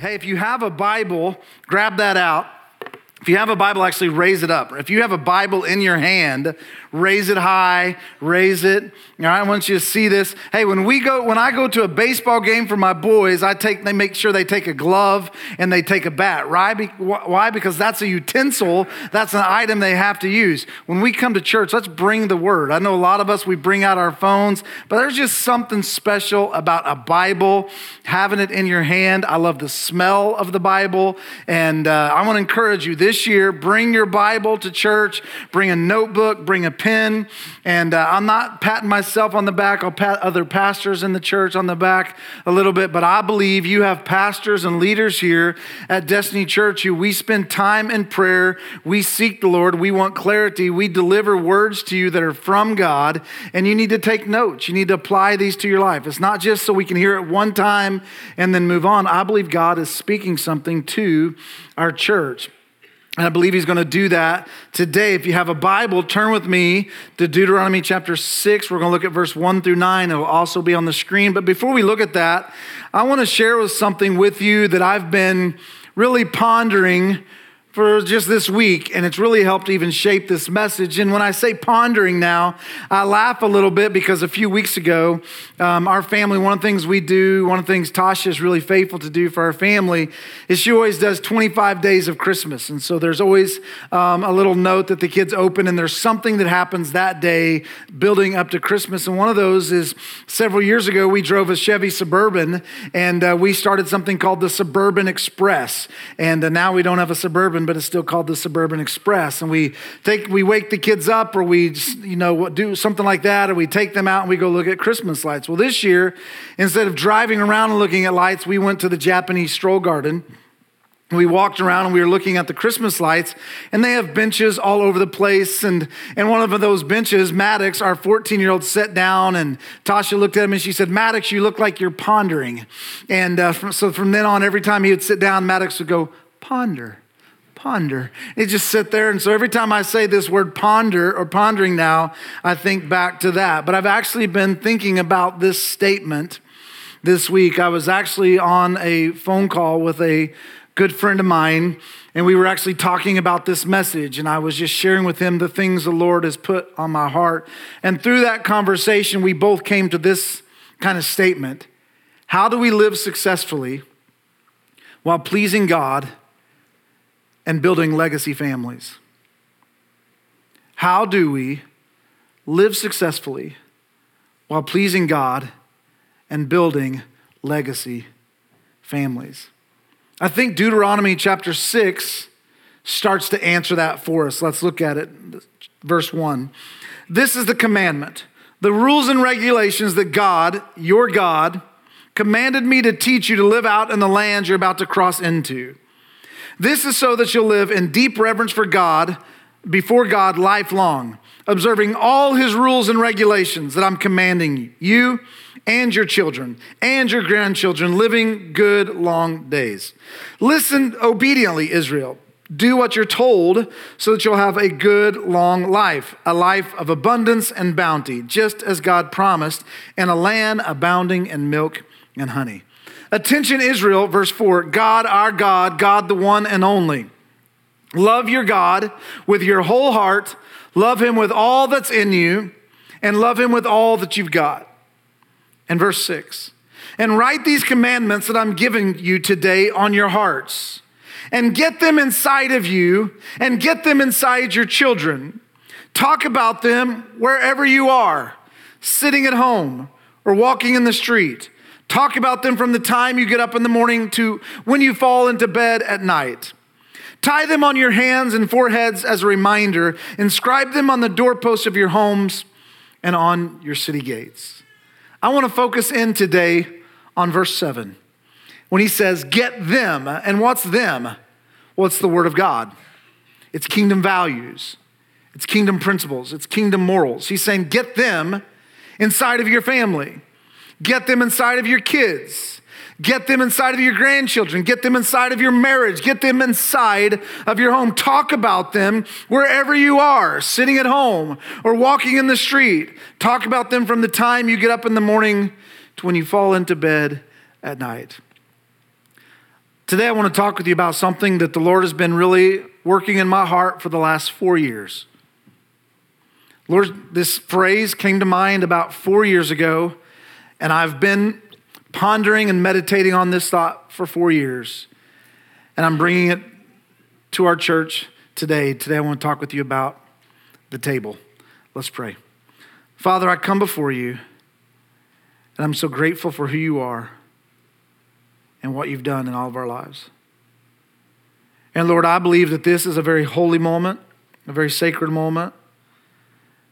Hey, if you have a Bible, grab that out. If you have a Bible, actually raise it up. If you have a Bible in your hand, raise it high, raise it. All right, I want you to see this. Hey, when we go, when I go to a baseball game for my boys, I take, they make sure they take a glove and they take a bat. Right? Why? Because that's a utensil. That's an item they have to use. When we come to church, let's bring the word. I know a lot of us, we bring out our phones, but there's just something special about a Bible, having it in your hand. I love the smell of the Bible. And uh, I want to encourage you this year, bring your Bible to church, bring a notebook, bring a pen. And uh, I'm not patting myself on the back. I'll pat other pastors in the church on the back a little bit. But I believe you have pastors and leaders here at Destiny Church who we spend time in prayer. We seek the Lord. We want clarity. We deliver words to you that are from God. And you need to take notes. You need to apply these to your life. It's not just so we can hear it one time and then move on. I believe God is speaking something to our church. And I believe he's going to do that today. If you have a Bible, turn with me to Deuteronomy chapter 6. We're going to look at verse 1 through 9. It will also be on the screen. But before we look at that, I want to share with something with you that I've been really pondering for just this week, and it's really helped even shape this message. And when I say pondering now, I laugh a little bit because a few weeks ago, um, our family, one of the things we do, one of the things Tasha is really faithful to do for our family, is she always does 25 days of Christmas. And so there's always um, a little note that the kids open, and there's something that happens that day building up to Christmas. And one of those is several years ago, we drove a Chevy Suburban, and uh, we started something called the Suburban Express. And uh, now we don't have a Suburban Suburban, but it's still called the Suburban Express. And we take, we wake the kids up, or we, you know, do something like that, or we take them out and we go look at Christmas lights. Well, this year, instead of driving around and looking at lights, we went to the Japanese stroll garden. We walked around and we were looking at the Christmas lights, and they have benches all over the place. And, and one of those benches, Maddox, our 14 year old, sat down, and Tasha looked at him and she said, Maddox, you look like you're pondering. And uh, from, so from then on, every time he would sit down, Maddox would go, Ponder ponder. It just sit there. And so every time I say this word ponder or pondering now, I think back to that. But I've actually been thinking about this statement this week. I was actually on a phone call with a good friend of mine, and we were actually talking about this message. And I was just sharing with him the things the Lord has put on my heart. And through that conversation, we both came to this kind of statement How do we live successfully while pleasing God? And building legacy families. How do we live successfully while pleasing God and building legacy families? I think Deuteronomy chapter 6 starts to answer that for us. Let's look at it. Verse 1. This is the commandment, the rules and regulations that God, your God, commanded me to teach you to live out in the land you're about to cross into this is so that you'll live in deep reverence for God, before God, lifelong, observing all his rules and regulations that I'm commanding you and your children and your grandchildren, living good long days. Listen obediently, Israel. Do what you're told so that you'll have a good long life, a life of abundance and bounty, just as God promised, in a land abounding in milk and honey. Attention, Israel, verse 4 God, our God, God the one and only. Love your God with your whole heart, love him with all that's in you, and love him with all that you've got. And verse 6 And write these commandments that I'm giving you today on your hearts, and get them inside of you, and get them inside your children. Talk about them wherever you are, sitting at home or walking in the street Talk about them from the time you get up in the morning to when you fall into bed at night. Tie them on your hands and foreheads as a reminder. Inscribe them on the doorposts of your homes and on your city gates. I want to focus in today on verse 7 when he says, Get them. And what's them? Well, it's the Word of God, it's kingdom values, it's kingdom principles, it's kingdom morals. He's saying, Get them inside of your family. Get them inside of your kids. Get them inside of your grandchildren. Get them inside of your marriage. Get them inside of your home. Talk about them wherever you are, sitting at home or walking in the street. Talk about them from the time you get up in the morning to when you fall into bed at night. Today, I want to talk with you about something that the Lord has been really working in my heart for the last four years. Lord, this phrase came to mind about four years ago, and I've been pondering and meditating on this thought for four years. And I'm bringing it to our church today. Today, I want to talk with you about the table. Let's pray. Father, I come before you, and I'm so grateful for who you are and what you've done in all of our lives. And Lord, I believe that this is a very holy moment, a very sacred moment.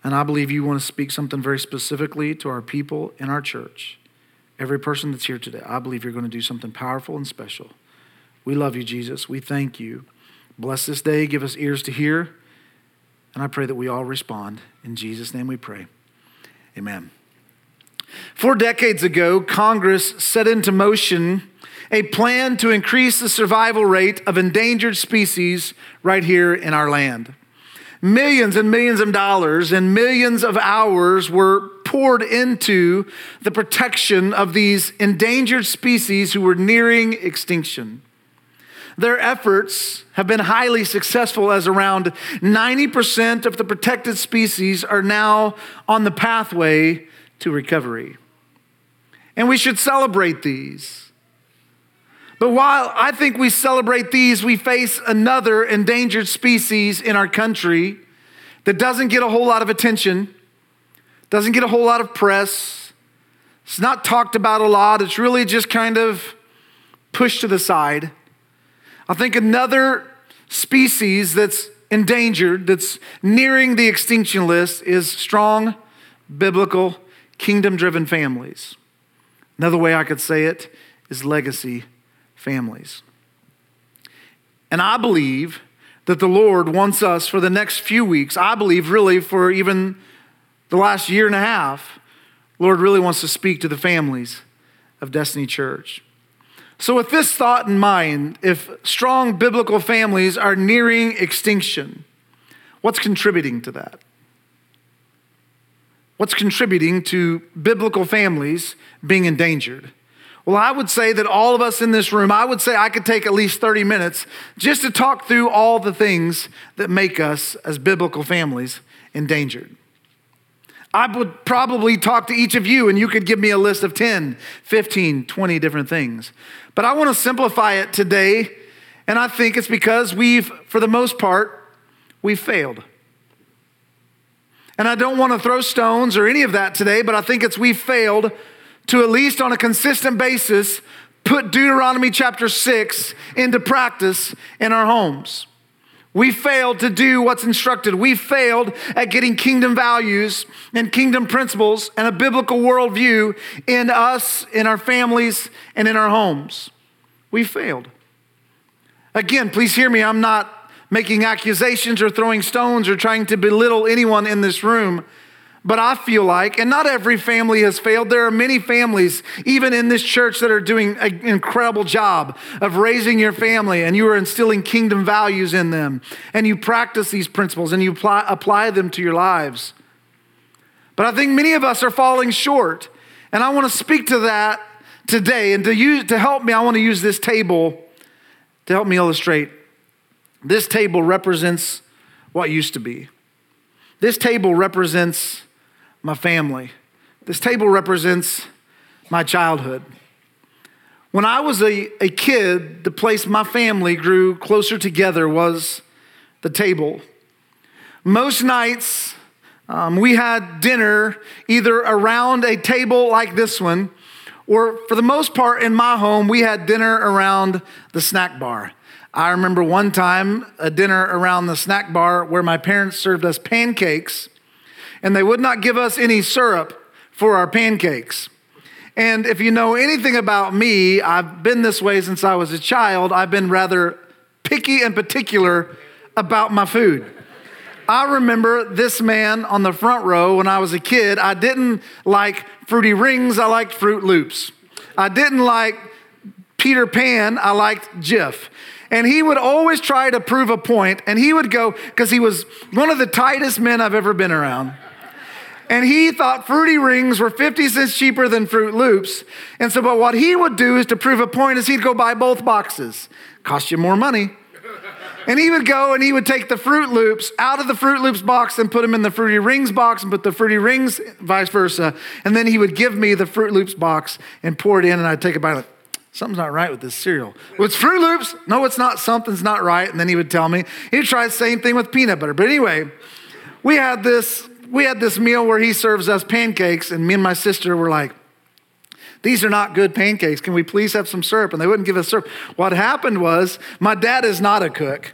And I believe you want to speak something very specifically to our people in our church. Every person that's here today, I believe you're going to do something powerful and special. We love you, Jesus. We thank you. Bless this day. Give us ears to hear. And I pray that we all respond. In Jesus' name we pray. Amen. Four decades ago, Congress set into motion a plan to increase the survival rate of endangered species right here in our land. Millions and millions of dollars and millions of hours were poured into the protection of these endangered species who were nearing extinction. Their efforts have been highly successful, as around 90% of the protected species are now on the pathway to recovery. And we should celebrate these. But while I think we celebrate these, we face another endangered species in our country that doesn't get a whole lot of attention, doesn't get a whole lot of press. It's not talked about a lot. It's really just kind of pushed to the side. I think another species that's endangered, that's nearing the extinction list, is strong, biblical, kingdom driven families. Another way I could say it is legacy families. And I believe that the Lord wants us for the next few weeks, I believe really for even the last year and a half, Lord really wants to speak to the families of Destiny Church. So, with this thought in mind, if strong biblical families are nearing extinction, what's contributing to that? What's contributing to biblical families being endangered? Well, I would say that all of us in this room, I would say I could take at least 30 minutes just to talk through all the things that make us as biblical families endangered. I would probably talk to each of you and you could give me a list of 10, 15, 20 different things. But I want to simplify it today, and I think it's because we've, for the most part, we've failed. And I don't want to throw stones or any of that today, but I think it's we've failed to at least on a consistent basis put Deuteronomy chapter 6 into practice in our homes. We failed to do what's instructed. We failed at getting kingdom values and kingdom principles and a biblical worldview in us, in our families, and in our homes. We failed. Again, please hear me. I'm not making accusations or throwing stones or trying to belittle anyone in this room. But I feel like, and not every family has failed, there are many families, even in this church, that are doing an incredible job of raising your family and you are instilling kingdom values in them. And you practice these principles and you apply, apply them to your lives. But I think many of us are falling short. And I want to speak to that today. And to, use, to help me, I want to use this table to help me illustrate. This table represents what used to be. This table represents my family. This table represents my childhood. When I was a, a kid, the place my family grew closer together was the table. Most nights, um, we had dinner either around a table like this one, or for the most part in my home, we had dinner around the snack bar. I remember one time a dinner around the snack bar where my parents served us pancakes and they would not give us any syrup for our pancakes. And if you know anything about me, I've been this way since I was a child. I've been rather picky and particular about my food. I remember this man on the front row when I was a kid. I didn't like fruity rings, I liked Froot Loops. I didn't like Peter Pan, I liked Jif. And he would always try to prove a point, and he would go, because he was one of the tightest men I've ever been around. And he thought fruity rings were 50 cents cheaper than Froot Loops. And so, but what he would do is to prove a point is he'd go buy both boxes. Cost you more money. And he would go and he would take the Froot Loops out of the Froot Loops box and put them in the Fruity Rings box and put the Fruity Rings vice versa. And then he would give me the Froot Loops box and pour it in and I'd take a bite something's not right with this cereal. Well, it's Froot Loops. No, it's not. Something's not right. And then he would tell me. He'd try the same thing with peanut butter. But anyway, we had this we had this meal where he serves us pancakes, and me and my sister were like, these are not good pancakes. Can we please have some syrup? And they wouldn't give us syrup. What happened was, my dad is not a cook,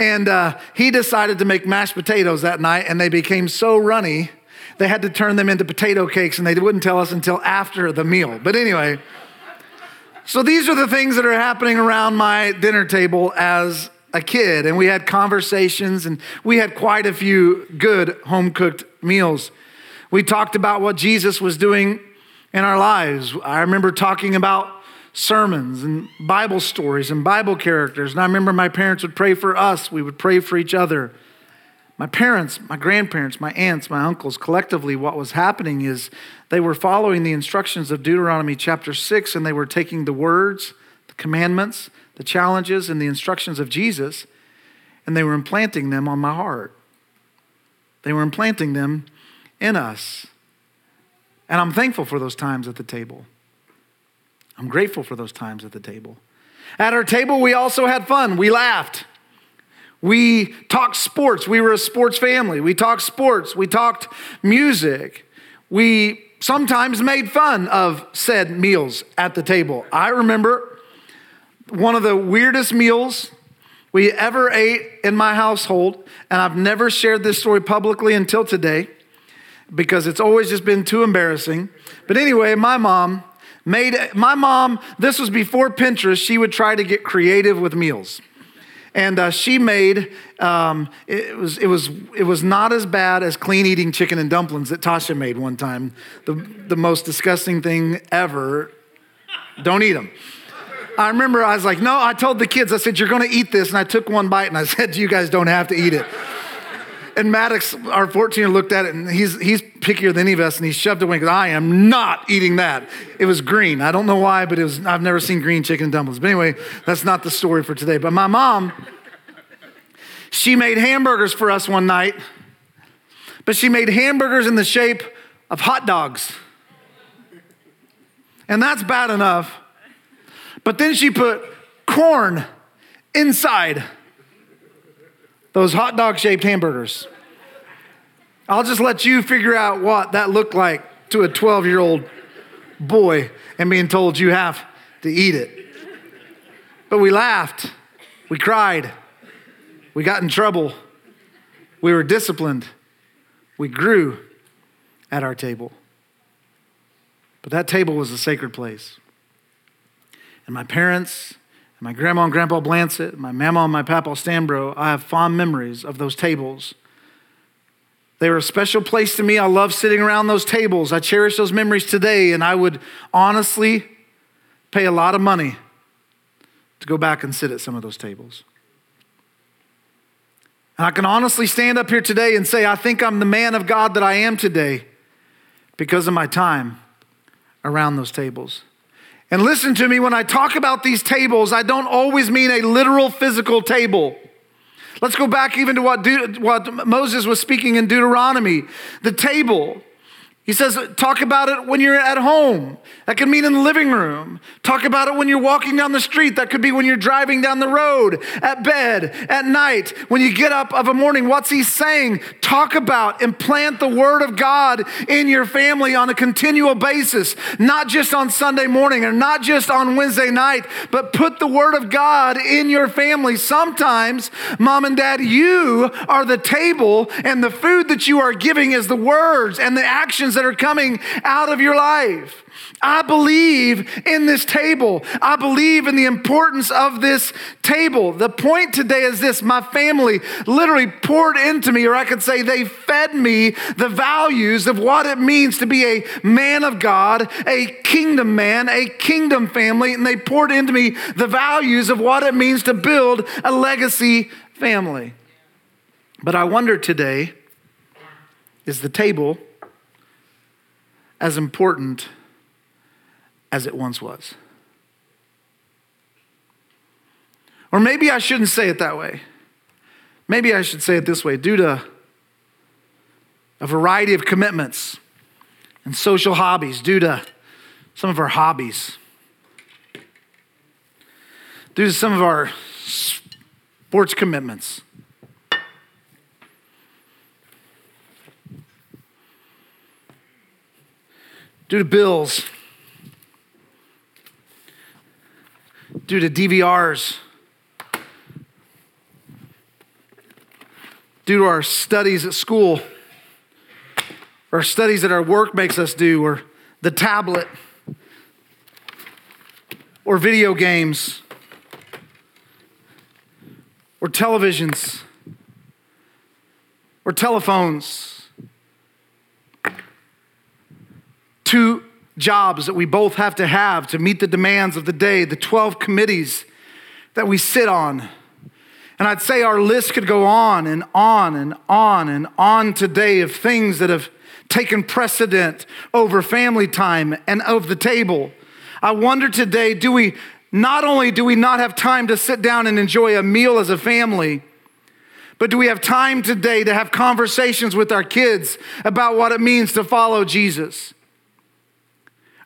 and uh, he decided to make mashed potatoes that night, and they became so runny, they had to turn them into potato cakes, and they wouldn't tell us until after the meal. But anyway, so these are the things that are happening around my dinner table as a kid, and we had conversations, and we had quite a few good home cooked meals. We talked about what Jesus was doing in our lives. I remember talking about sermons and Bible stories and Bible characters, and I remember my parents would pray for us, we would pray for each other. My parents, my grandparents, my aunts, my uncles, collectively, what was happening is they were following the instructions of Deuteronomy chapter 6, and they were taking the words, the commandments, the challenges and the instructions of Jesus, and they were implanting them on my heart. They were implanting them in us. And I'm thankful for those times at the table. I'm grateful for those times at the table. At our table, we also had fun. We laughed. We talked sports. We were a sports family. We talked sports. We talked music. We sometimes made fun of said meals at the table. I remember one of the weirdest meals we ever ate in my household, and I've never shared this story publicly until today because it's always just been too embarrassing. But anyway, my mom made my mom, this was before Pinterest, she would try to get creative with meals. And uh, she made um, it was it was it was not as bad as clean eating chicken and dumplings that Tasha made one time. The the most disgusting thing ever. Don't eat them. I remember I was like, no, I told the kids, I said, you're going to eat this. And I took one bite and I said, you guys don't have to eat it. And Maddox, our 14 looked at it and he's, he's pickier than any of us and he shoved it away because I am not eating that. It was green. I don't know why, but it was, I've never seen green chicken dumplings. But anyway, that's not the story for today. But my mom, she made hamburgers for us one night, but she made hamburgers in the shape of hot dogs. And that's bad enough. But then she put corn inside those hot dog shaped hamburgers. I'll just let you figure out what that looked like to a 12 year old boy and being told you have to eat it. But we laughed, we cried, we got in trouble, we were disciplined, we grew at our table. But that table was a sacred place. And my parents, and my grandma and grandpa Blancett, my mama and my papa Stambro, I have fond memories of those tables. They were a special place to me. I love sitting around those tables. I cherish those memories today, and I would honestly pay a lot of money to go back and sit at some of those tables. And I can honestly stand up here today and say, I think I'm the man of God that I am today because of my time around those tables. And listen to me, when I talk about these tables, I don't always mean a literal physical table. Let's go back even to what, De- what Moses was speaking in Deuteronomy. The table he says, talk about it when you're at home. That could mean in the living room. Talk about it when you're walking down the street. That could be when you're driving down the road, at bed, at night, when you get up of a morning. What's he saying? Talk about, implant the word of God in your family on a continual basis, not just on Sunday morning and not just on Wednesday night, but put the word of God in your family. Sometimes, mom and dad, you are the table, and the food that you are giving is the words and the actions that are coming out of your life. I believe in this table. I believe in the importance of this table. The point today is this my family literally poured into me, or I could say they fed me the values of what it means to be a man of God, a kingdom man, a kingdom family, and they poured into me the values of what it means to build a legacy family. But I wonder today is the table as important as it once was. Or maybe I shouldn't say it that way. Maybe I should say it this way due to a variety of commitments and social hobbies, due to some of our hobbies, due to some of our sports commitments. Due to bills, due to DVRs, due to our studies at school, or studies that our work makes us do, or the tablet, or video games, or televisions, or telephones. Two jobs that we both have to have to meet the demands of the day, the 12 committees that we sit on and I'd say our list could go on and on and on and on today of things that have taken precedent over family time and of the table. I wonder today do we not only do we not have time to sit down and enjoy a meal as a family, but do we have time today to have conversations with our kids about what it means to follow Jesus?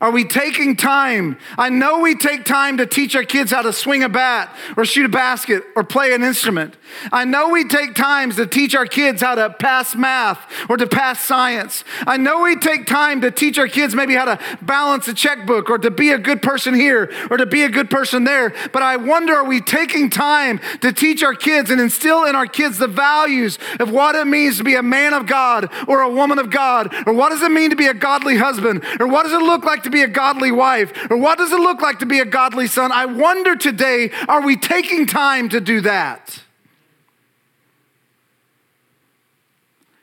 Are we taking time? I know we take time to teach our kids how to swing a bat or shoot a basket or play an instrument. I know we take times to teach our kids how to pass math or to pass science. I know we take time to teach our kids maybe how to balance a checkbook or to be a good person here or to be a good person there. But I wonder are we taking time to teach our kids and instill in our kids the values of what it means to be a man of God or a woman of God or what does it mean to be a godly husband or what does it look like to be a godly wife? Or what does it look like to be a godly son? I wonder today, are we taking time to do that?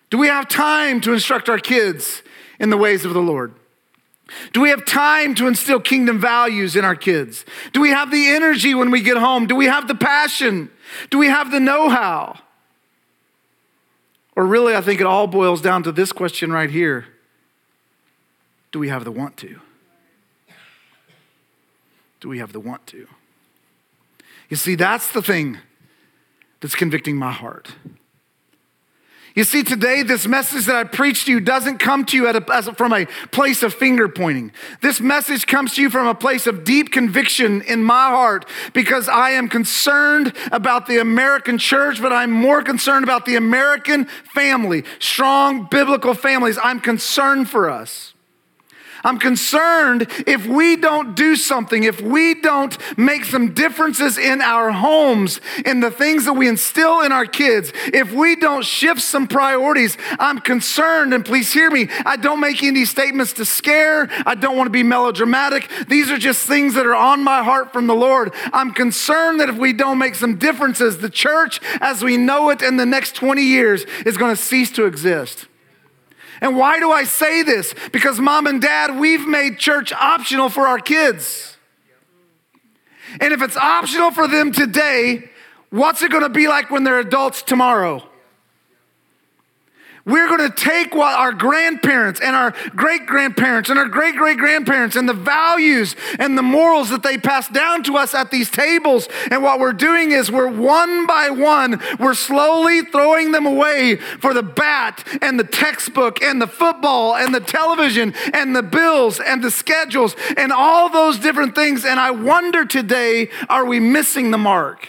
Do we have time to instruct our kids in the ways of the Lord? Do we have time to instill kingdom values in our kids? Do we have the energy when we get home? Do we have the passion? Do we have the know how? Or really, I think it all boils down to this question right here Do we have the want to? Do we have the want to? You see, that's the thing that's convicting my heart. You see, today, this message that I preach to you doesn't come to you a, from a place of finger pointing. This message comes to you from a place of deep conviction in my heart because I am concerned about the American church, but I'm more concerned about the American family, strong biblical families. I'm concerned for us. I'm concerned if we don't do something, if we don't make some differences in our homes, in the things that we instill in our kids, if we don't shift some priorities, I'm concerned. And please hear me, I don't make any statements to scare, I don't want to be melodramatic. These are just things that are on my heart from the Lord. I'm concerned that if we don't make some differences, the church as we know it in the next 20 years is going to cease to exist. And why do I say this? Because mom and dad, we've made church optional for our kids. And if it's optional for them today, what's it gonna be like when they're adults tomorrow? We're going to take what our grandparents and our great grandparents and our great great grandparents and the values and the morals that they passed down to us at these tables. And what we're doing is we're one by one, we're slowly throwing them away for the bat and the textbook and the football and the television and the bills and the schedules and all those different things. And I wonder today, are we missing the mark?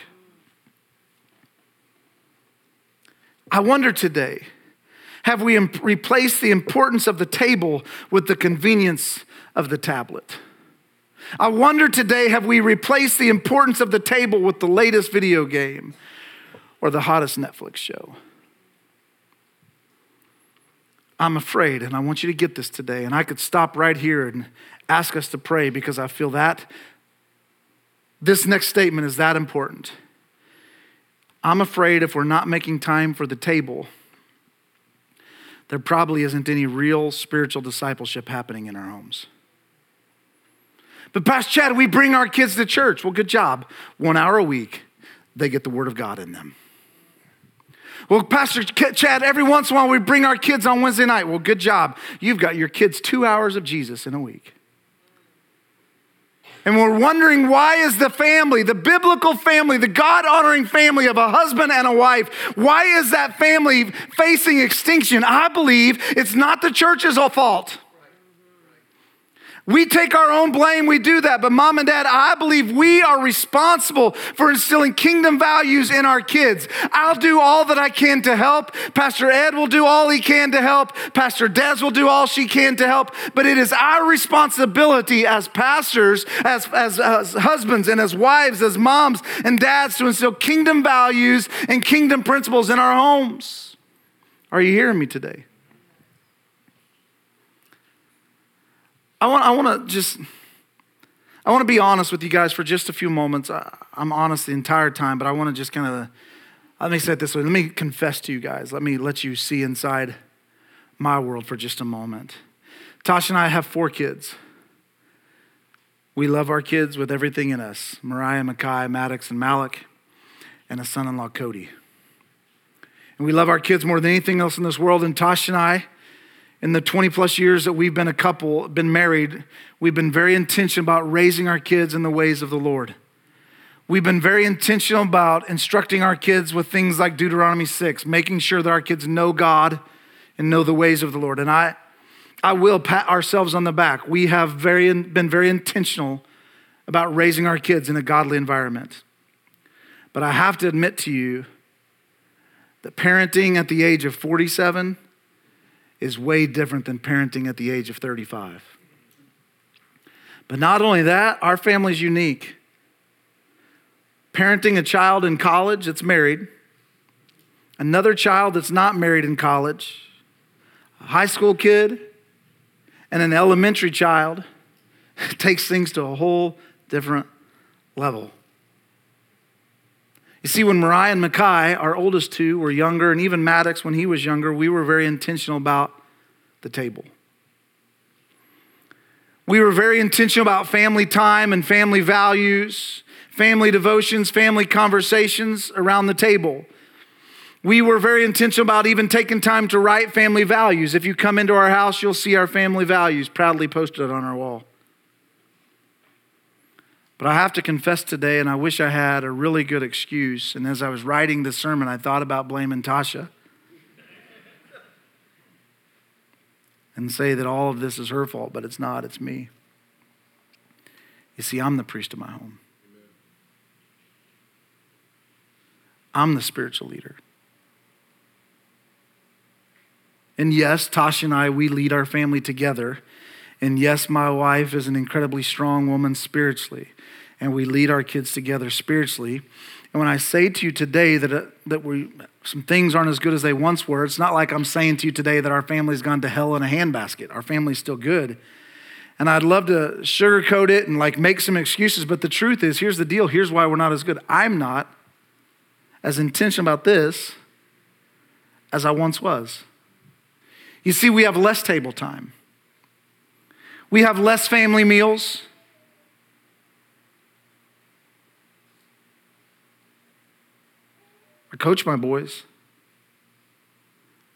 I wonder today have we replaced the importance of the table with the convenience of the tablet? I wonder today have we replaced the importance of the table with the latest video game or the hottest Netflix show? I'm afraid, and I want you to get this today. And I could stop right here and ask us to pray because I feel that this next statement is that important. I'm afraid if we're not making time for the table, there probably isn't any real spiritual discipleship happening in our homes. But, Pastor Chad, we bring our kids to church. Well, good job. One hour a week, they get the Word of God in them. Well, Pastor Chad, every once in a while we bring our kids on Wednesday night. Well, good job. You've got your kids two hours of Jesus in a week. And we're wondering why is the family, the biblical family, the God honoring family of a husband and a wife, why is that family facing extinction? I believe it's not the church's fault. We take our own blame, we do that. But mom and dad, I believe we are responsible for instilling kingdom values in our kids. I'll do all that I can to help. Pastor Ed will do all he can to help. Pastor Des will do all she can to help. But it is our responsibility as pastors, as, as, as husbands, and as wives, as moms and dads to instill kingdom values and kingdom principles in our homes. Are you hearing me today? I want, I want to just, I want to be honest with you guys for just a few moments. I, am honest the entire time, but I want to just kind of, let me say it this way. Let me confess to you guys. Let me let you see inside my world for just a moment. Tasha and I have four kids. We love our kids with everything in us Mariah, Mackay, Maddox, and Malik, and a son in law, Cody. And we love our kids more than anything else in this world. And Tasha and I, in the 20 plus years that we've been a couple, been married, we've been very intentional about raising our kids in the ways of the Lord. We've been very intentional about instructing our kids with things like Deuteronomy 6, making sure that our kids know God and know the ways of the Lord. And I, I will pat ourselves on the back. We have very, been very intentional about raising our kids in a godly environment. But I have to admit to you that parenting at the age of 47 is way different than parenting at the age of 35. But not only that, our family's unique. Parenting a child in college that's married, another child that's not married in college, a high school kid, and an elementary child takes things to a whole different level. You see, when Mariah and Mackay, our oldest two, were younger, and even Maddox, when he was younger, we were very intentional about the table. We were very intentional about family time and family values, family devotions, family conversations around the table. We were very intentional about even taking time to write family values. If you come into our house, you'll see our family values proudly posted on our wall. But I have to confess today, and I wish I had a really good excuse. And as I was writing the sermon, I thought about blaming Tasha and say that all of this is her fault, but it's not, it's me. You see, I'm the priest of my home, I'm the spiritual leader. And yes, Tasha and I, we lead our family together. And yes, my wife is an incredibly strong woman spiritually and we lead our kids together spiritually. And when I say to you today that, uh, that we, some things aren't as good as they once were, it's not like I'm saying to you today that our family's gone to hell in a handbasket. Our family's still good. And I'd love to sugarcoat it and like make some excuses, but the truth is here's the deal here's why we're not as good. I'm not as intentional about this as I once was. You see, we have less table time, we have less family meals. I coach my boys.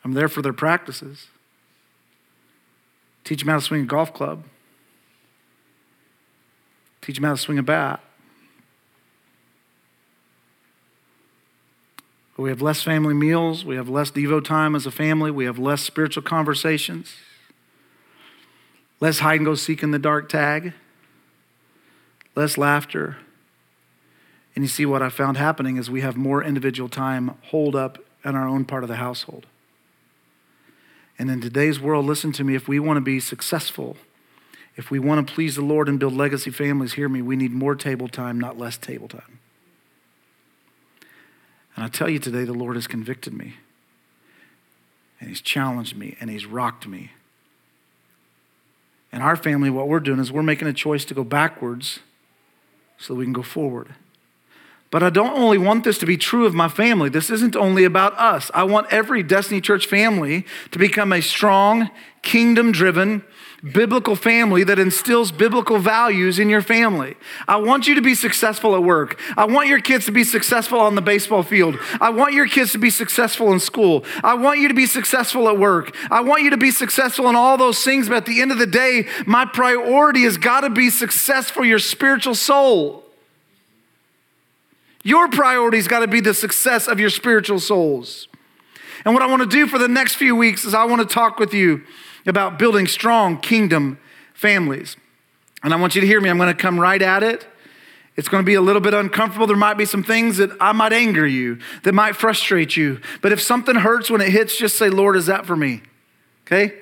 I'm there for their practices. Teach them how to swing a golf club. Teach them how to swing a bat. But we have less family meals. We have less Devo time as a family. We have less spiritual conversations. Less hide and go seek in the dark tag. Less laughter. And you see what I found happening is we have more individual time holed up in our own part of the household. And in today's world, listen to me, if we want to be successful, if we want to please the Lord and build legacy families, hear me, we need more table time, not less table time. And I tell you today, the Lord has convicted me, and He's challenged me, and He's rocked me. In our family, what we're doing is we're making a choice to go backwards so that we can go forward. But I don't only want this to be true of my family. This isn't only about us. I want every Destiny Church family to become a strong, kingdom driven, biblical family that instills biblical values in your family. I want you to be successful at work. I want your kids to be successful on the baseball field. I want your kids to be successful in school. I want you to be successful at work. I want you to be successful in all those things, but at the end of the day, my priority has got to be success for your spiritual soul. Your priority's got to be the success of your spiritual souls. And what I want to do for the next few weeks is I want to talk with you about building strong kingdom families. And I want you to hear me. I'm going to come right at it. It's going to be a little bit uncomfortable. There might be some things that I might anger you, that might frustrate you. But if something hurts when it hits, just say, Lord, is that for me? Okay?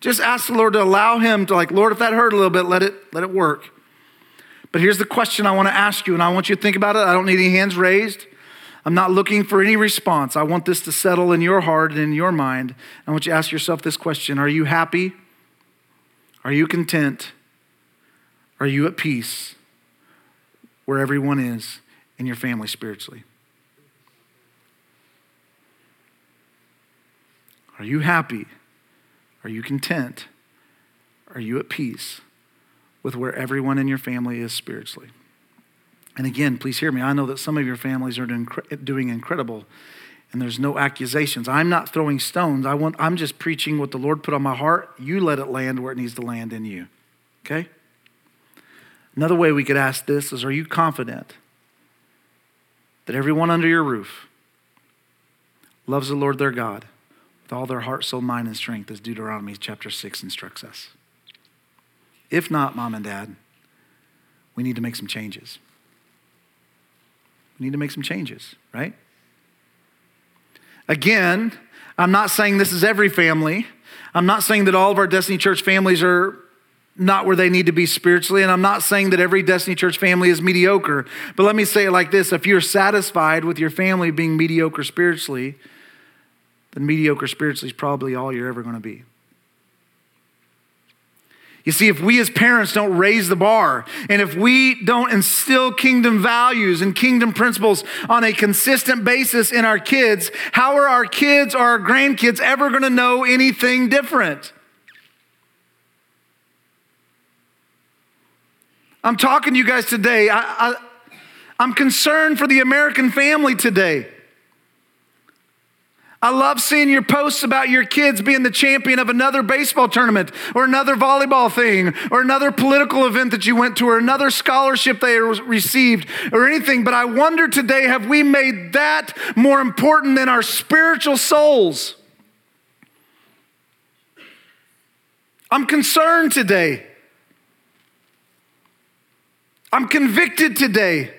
Just ask the Lord to allow Him to, like, Lord, if that hurt a little bit, let it, let it work. But here's the question I want to ask you, and I want you to think about it. I don't need any hands raised. I'm not looking for any response. I want this to settle in your heart and in your mind. I want you to ask yourself this question Are you happy? Are you content? Are you at peace where everyone is in your family spiritually? Are you happy? Are you content? Are you at peace with where everyone in your family is spiritually? And again, please hear me. I know that some of your families are doing incredible and there's no accusations. I'm not throwing stones. I want, I'm just preaching what the Lord put on my heart. You let it land where it needs to land in you. Okay? Another way we could ask this is Are you confident that everyone under your roof loves the Lord their God with all their heart, soul, mind, and strength, as Deuteronomy chapter 6 instructs us? If not, mom and dad, we need to make some changes. We need to make some changes, right? Again, I'm not saying this is every family. I'm not saying that all of our Destiny Church families are not where they need to be spiritually. And I'm not saying that every Destiny Church family is mediocre. But let me say it like this if you're satisfied with your family being mediocre spiritually, then mediocre spiritually is probably all you're ever going to be. You see, if we as parents don't raise the bar, and if we don't instill kingdom values and kingdom principles on a consistent basis in our kids, how are our kids or our grandkids ever going to know anything different? I'm talking to you guys today. I, I, I'm concerned for the American family today. I love seeing your posts about your kids being the champion of another baseball tournament or another volleyball thing or another political event that you went to or another scholarship they received or anything. But I wonder today have we made that more important than our spiritual souls? I'm concerned today. I'm convicted today.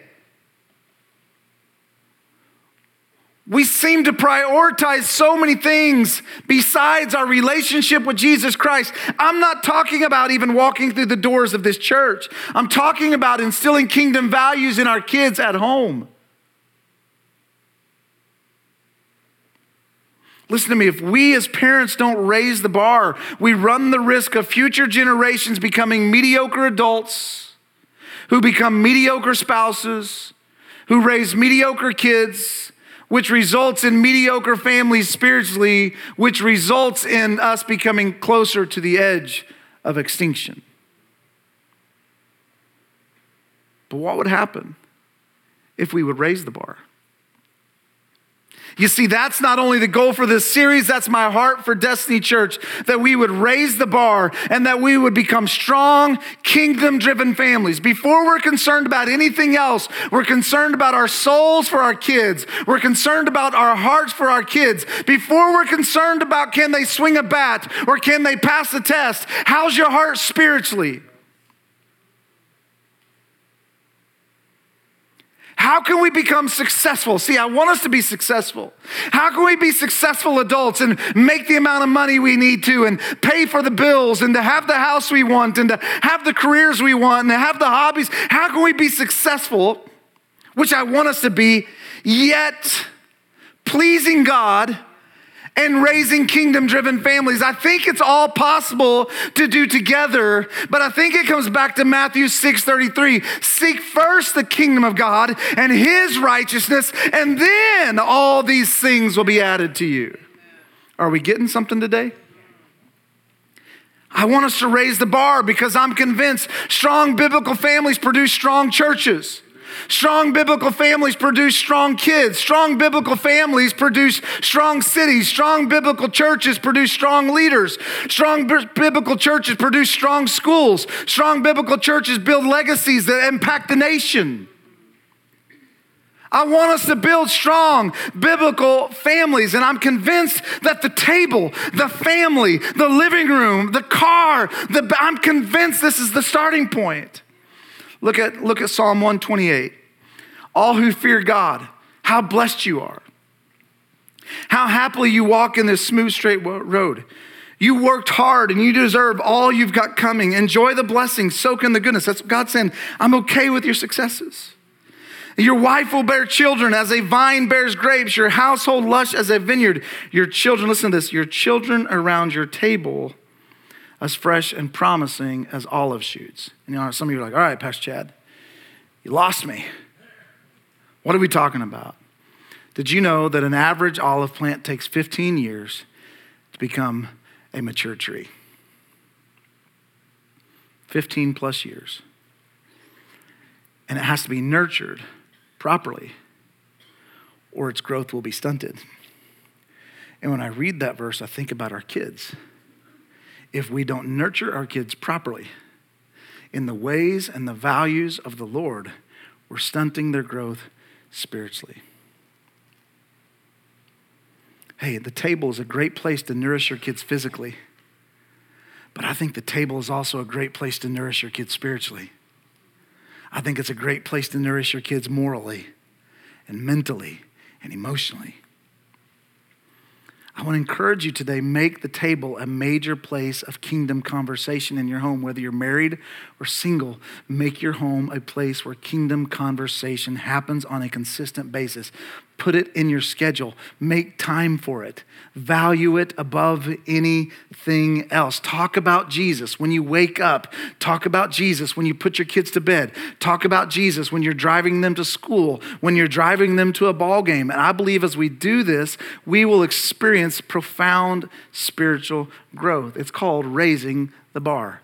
We seem to prioritize so many things besides our relationship with Jesus Christ. I'm not talking about even walking through the doors of this church. I'm talking about instilling kingdom values in our kids at home. Listen to me, if we as parents don't raise the bar, we run the risk of future generations becoming mediocre adults who become mediocre spouses, who raise mediocre kids which results in mediocre families spiritually, which results in us becoming closer to the edge of extinction. But what would happen if we would raise the bar? You see, that's not only the goal for this series, that's my heart for Destiny Church that we would raise the bar and that we would become strong, kingdom driven families. Before we're concerned about anything else, we're concerned about our souls for our kids. We're concerned about our hearts for our kids. Before we're concerned about can they swing a bat or can they pass the test, how's your heart spiritually? How can we become successful? See, I want us to be successful. How can we be successful adults and make the amount of money we need to and pay for the bills and to have the house we want and to have the careers we want and to have the hobbies? How can we be successful, which I want us to be, yet pleasing God and raising kingdom driven families. I think it's all possible to do together, but I think it comes back to Matthew 6 33. Seek first the kingdom of God and his righteousness, and then all these things will be added to you. Are we getting something today? I want us to raise the bar because I'm convinced strong biblical families produce strong churches. Strong biblical families produce strong kids. Strong biblical families produce strong cities. Strong biblical churches produce strong leaders. Strong b- biblical churches produce strong schools. Strong biblical churches build legacies that impact the nation. I want us to build strong biblical families. And I'm convinced that the table, the family, the living room, the car, the, I'm convinced this is the starting point. Look at, look at Psalm 128. All who fear God, how blessed you are. How happily you walk in this smooth, straight road. You worked hard and you deserve all you've got coming. Enjoy the blessings, soak in the goodness. That's what God's saying. I'm okay with your successes. Your wife will bear children as a vine bears grapes, your household lush as a vineyard. Your children, listen to this, your children around your table as fresh and promising as olive shoots. And you know, some of you are like, all right, Pastor Chad, you lost me. What are we talking about? Did you know that an average olive plant takes 15 years to become a mature tree? 15 plus years. And it has to be nurtured properly, or its growth will be stunted. And when I read that verse, I think about our kids. If we don't nurture our kids properly in the ways and the values of the Lord, we're stunting their growth spiritually. Hey, the table is a great place to nourish your kids physically, but I think the table is also a great place to nourish your kids spiritually. I think it's a great place to nourish your kids morally and mentally and emotionally. I want to encourage you today make the table a major place of kingdom conversation in your home, whether you're married or single. Make your home a place where kingdom conversation happens on a consistent basis. Put it in your schedule. Make time for it. Value it above anything else. Talk about Jesus when you wake up. Talk about Jesus when you put your kids to bed. Talk about Jesus when you're driving them to school, when you're driving them to a ball game. And I believe as we do this, we will experience profound spiritual growth. It's called raising the bar.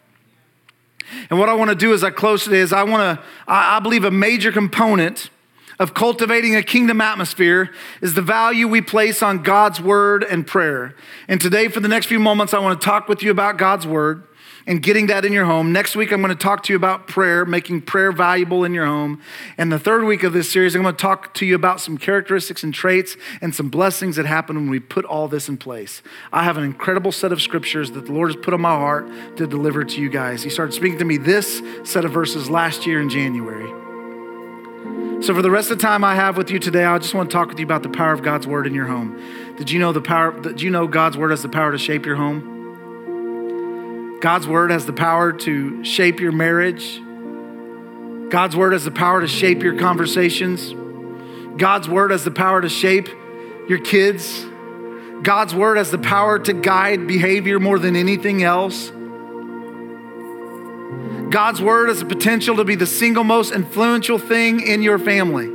And what I want to do as I close today is I want to, I believe a major component of cultivating a kingdom atmosphere is the value we place on God's word and prayer. And today, for the next few moments, I want to talk with you about God's word and getting that in your home. Next week, I'm going to talk to you about prayer, making prayer valuable in your home. And the third week of this series, I'm going to talk to you about some characteristics and traits and some blessings that happen when we put all this in place. I have an incredible set of scriptures that the Lord has put on my heart to deliver to you guys. He started speaking to me this set of verses last year in January. So, for the rest of the time I have with you today, I just want to talk with you about the power of God's word in your home. Did you know the power? Did you know God's word has the power to shape your home? God's word has the power to shape your marriage. God's word has the power to shape your conversations. God's word has the power to shape your kids. God's word has the power to guide behavior more than anything else. God's word has the potential to be the single most influential thing in your family.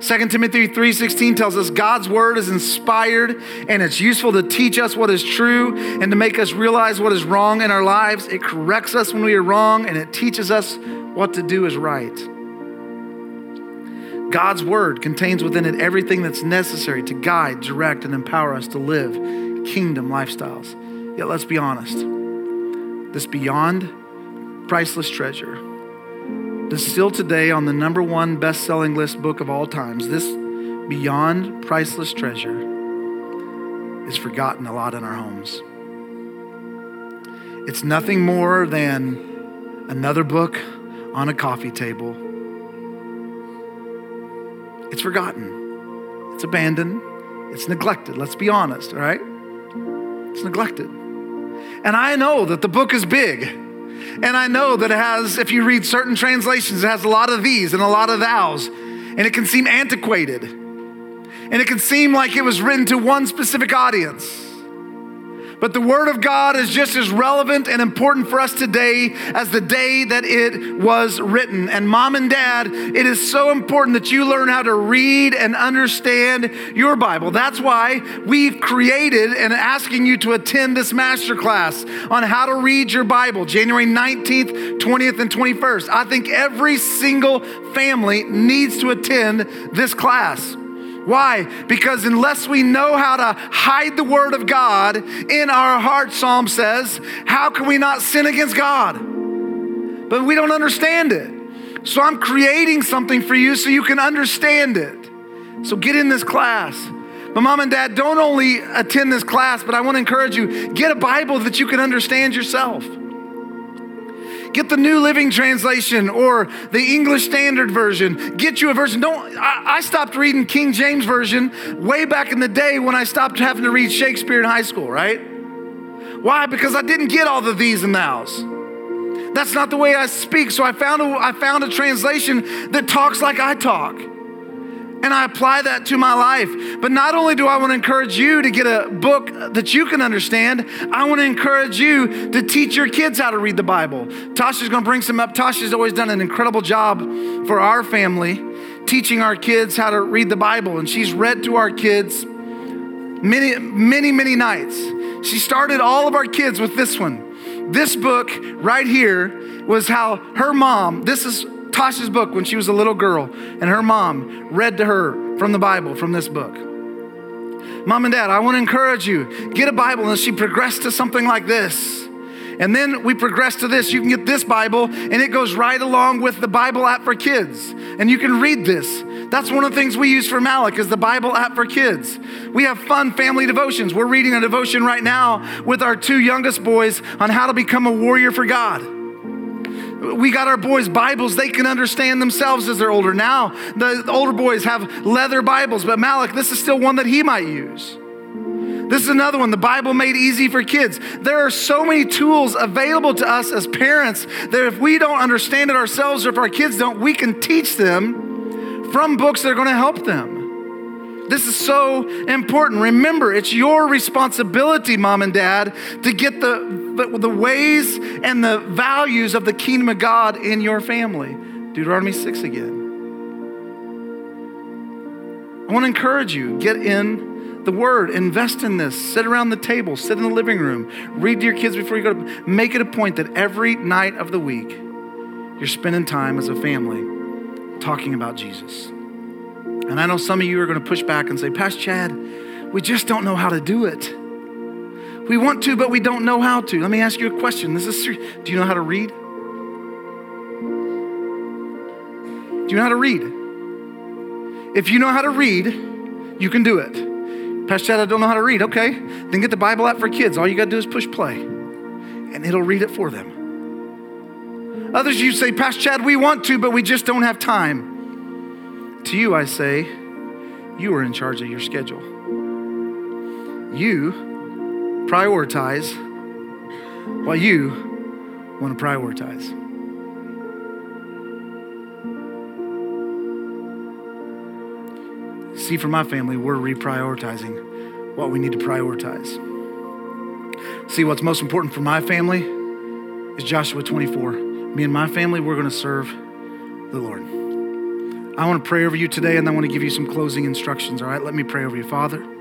2 Timothy 3:16 tells us God's word is inspired and it's useful to teach us what is true and to make us realize what is wrong in our lives. It corrects us when we are wrong and it teaches us what to do is right. God's word contains within it everything that's necessary to guide, direct and empower us to live kingdom lifestyles. Yet let's be honest this beyond priceless treasure, still today on the number one best selling list book of all times, this beyond priceless treasure is forgotten a lot in our homes. It's nothing more than another book on a coffee table. It's forgotten, it's abandoned, it's neglected. Let's be honest, all right? It's neglected. And I know that the book is big. And I know that it has, if you read certain translations, it has a lot of thees and a lot of thous. And it can seem antiquated. And it can seem like it was written to one specific audience. But the Word of God is just as relevant and important for us today as the day that it was written. And mom and dad, it is so important that you learn how to read and understand your Bible. That's why we've created and asking you to attend this masterclass on how to read your Bible, January 19th, 20th, and 21st. I think every single family needs to attend this class. Why? Because unless we know how to hide the word of God in our heart, Psalm says, how can we not sin against God? But we don't understand it. So I'm creating something for you so you can understand it. So get in this class. But mom and dad, don't only attend this class, but I want to encourage you get a Bible that you can understand yourself. Get the New Living Translation or the English Standard Version. Get you a version. Don't. I, I stopped reading King James Version way back in the day when I stopped having to read Shakespeare in high school. Right? Why? Because I didn't get all the thees and thous. That's not the way I speak. So I found a, I found a translation that talks like I talk and I apply that to my life. But not only do I want to encourage you to get a book that you can understand, I want to encourage you to teach your kids how to read the Bible. Tasha's going to bring some up. Tasha's always done an incredible job for our family teaching our kids how to read the Bible, and she's read to our kids many, many, many nights. She started all of our kids with this one. This book right here was how her mom, this is Tasha's book when she was a little girl, and her mom read to her from the Bible, from this book. Mom and dad, I want to encourage you get a Bible, and she progressed to something like this. And then we progress to this. You can get this Bible, and it goes right along with the Bible app for kids. And you can read this. That's one of the things we use for Malik is the Bible app for kids. We have fun family devotions. We're reading a devotion right now with our two youngest boys on how to become a warrior for God. We got our boys Bibles they can understand themselves as they're older. Now, the, older boys have leather Bibles, but Malik, this is still one that he might use. This is another one, the Bible made easy for kids. There are so many tools available to us as parents that if we don't understand it ourselves or if our kids don't, we can teach them from books that are going to help them. This is so important. Remember, it's your responsibility, mom and dad, to get the, the, the, ways and the values of the kingdom of God in your family. Deuteronomy 6 again. I want to encourage you get in the word, invest in this, sit around the table, sit in the living room, read to your kids before you go to bed. make it a point that every night of the week you're spending time as a family talking about Jesus. And I know some of you are going to push back and say, Pastor Chad, we just don't know how to do it. We want to, but we don't know how to. Let me ask you a question. This is. Do you know how to read? Do you know how to read? If you know how to read, you can do it. Pastor Chad, I don't know how to read. Okay, then get the Bible app for kids. All you got to do is push play, and it'll read it for them. Others, you say, Pastor Chad, we want to, but we just don't have time. To you, I say, you are in charge of your schedule. You prioritize what you want to prioritize. See, for my family, we're reprioritizing what we need to prioritize. See, what's most important for my family is Joshua 24. Me and my family, we're going to serve the Lord. I want to pray over you today and I want to give you some closing instructions, all right? Let me pray over you. Father,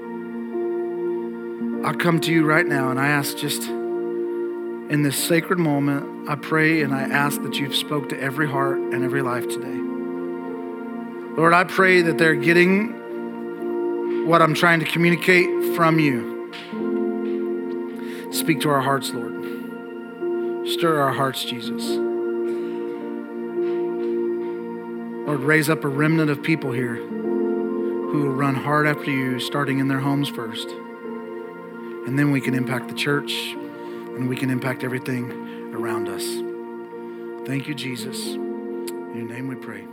I come to you right now and I ask just in this sacred moment, I pray and I ask that you've spoke to every heart and every life today. Lord, I pray that they're getting what I'm trying to communicate from you. Speak to our hearts, Lord. Stir our hearts, Jesus. Lord, raise up a remnant of people here who will run hard after you, starting in their homes first. And then we can impact the church and we can impact everything around us. Thank you, Jesus. In your name we pray.